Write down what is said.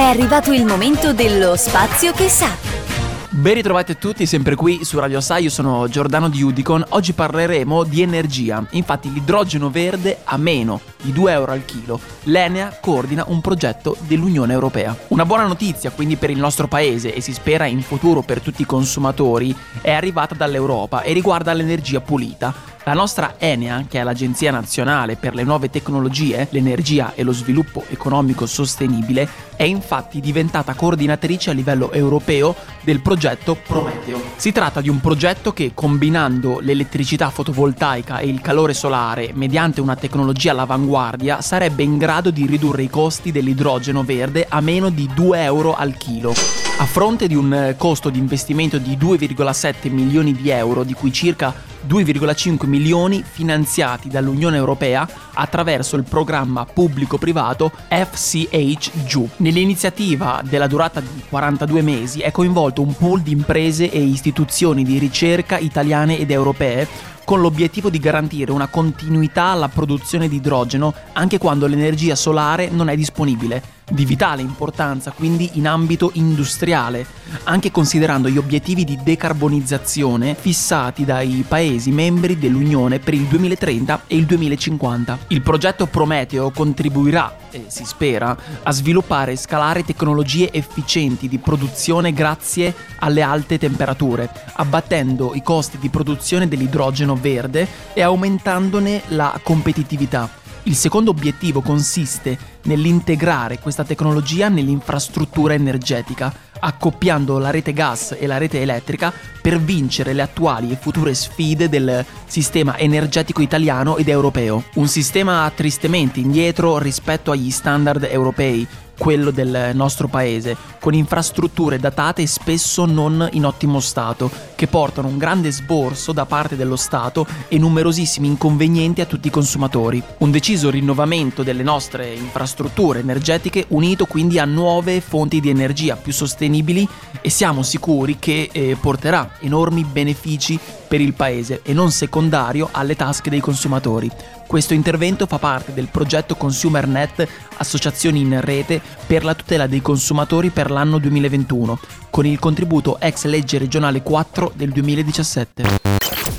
È arrivato il momento dello spazio che sa. Ben ritrovati a tutti, sempre qui su Radio Sai, io sono Giordano di Udicon. Oggi parleremo di energia. Infatti l'idrogeno verde a meno di 2 euro al chilo. L'Enea coordina un progetto dell'Unione Europea. Una buona notizia quindi per il nostro paese e si spera in futuro per tutti i consumatori è arrivata dall'Europa e riguarda l'energia pulita. La nostra Enea, che è l'Agenzia Nazionale per le Nuove Tecnologie, l'Energia e lo Sviluppo Economico Sostenibile, è infatti diventata coordinatrice a livello europeo del progetto Prometeo. Si tratta di un progetto che, combinando l'elettricità fotovoltaica e il calore solare mediante una tecnologia all'avanguardia, sarebbe in grado di ridurre i costi dell'idrogeno verde a meno di 2 euro al chilo. A fronte di un costo di investimento di 2,7 milioni di euro, di cui circa 2,5 milioni finanziati dall'Unione Europea attraverso il programma pubblico-privato FCH GU. Nell'iniziativa della durata di 42 mesi è coinvolto un pool di imprese e istituzioni di ricerca italiane ed europee con l'obiettivo di garantire una continuità alla produzione di idrogeno anche quando l'energia solare non è disponibile di vitale importanza quindi in ambito industriale, anche considerando gli obiettivi di decarbonizzazione fissati dai Paesi membri dell'Unione per il 2030 e il 2050. Il progetto Prometeo contribuirà, e si spera, a sviluppare e scalare tecnologie efficienti di produzione grazie alle alte temperature, abbattendo i costi di produzione dell'idrogeno verde e aumentandone la competitività. Il secondo obiettivo consiste nell'integrare questa tecnologia nell'infrastruttura energetica, accoppiando la rete gas e la rete elettrica per vincere le attuali e future sfide del sistema energetico italiano ed europeo. Un sistema tristemente indietro rispetto agli standard europei, quello del nostro paese, con infrastrutture datate e spesso non in ottimo stato, che portano un grande sborso da parte dello Stato e numerosissimi inconvenienti a tutti i consumatori. Un deciso rinnovamento delle nostre infrastrutture energetiche unito quindi a nuove fonti di energia più sostenibili e siamo sicuri che eh, porterà enormi benefici per il paese e non secondario alle tasche dei consumatori. Questo intervento fa parte del progetto ConsumerNet Associazioni in Rete per la tutela dei consumatori per l'anno 2021, con il contributo ex legge regionale 4 del 2017.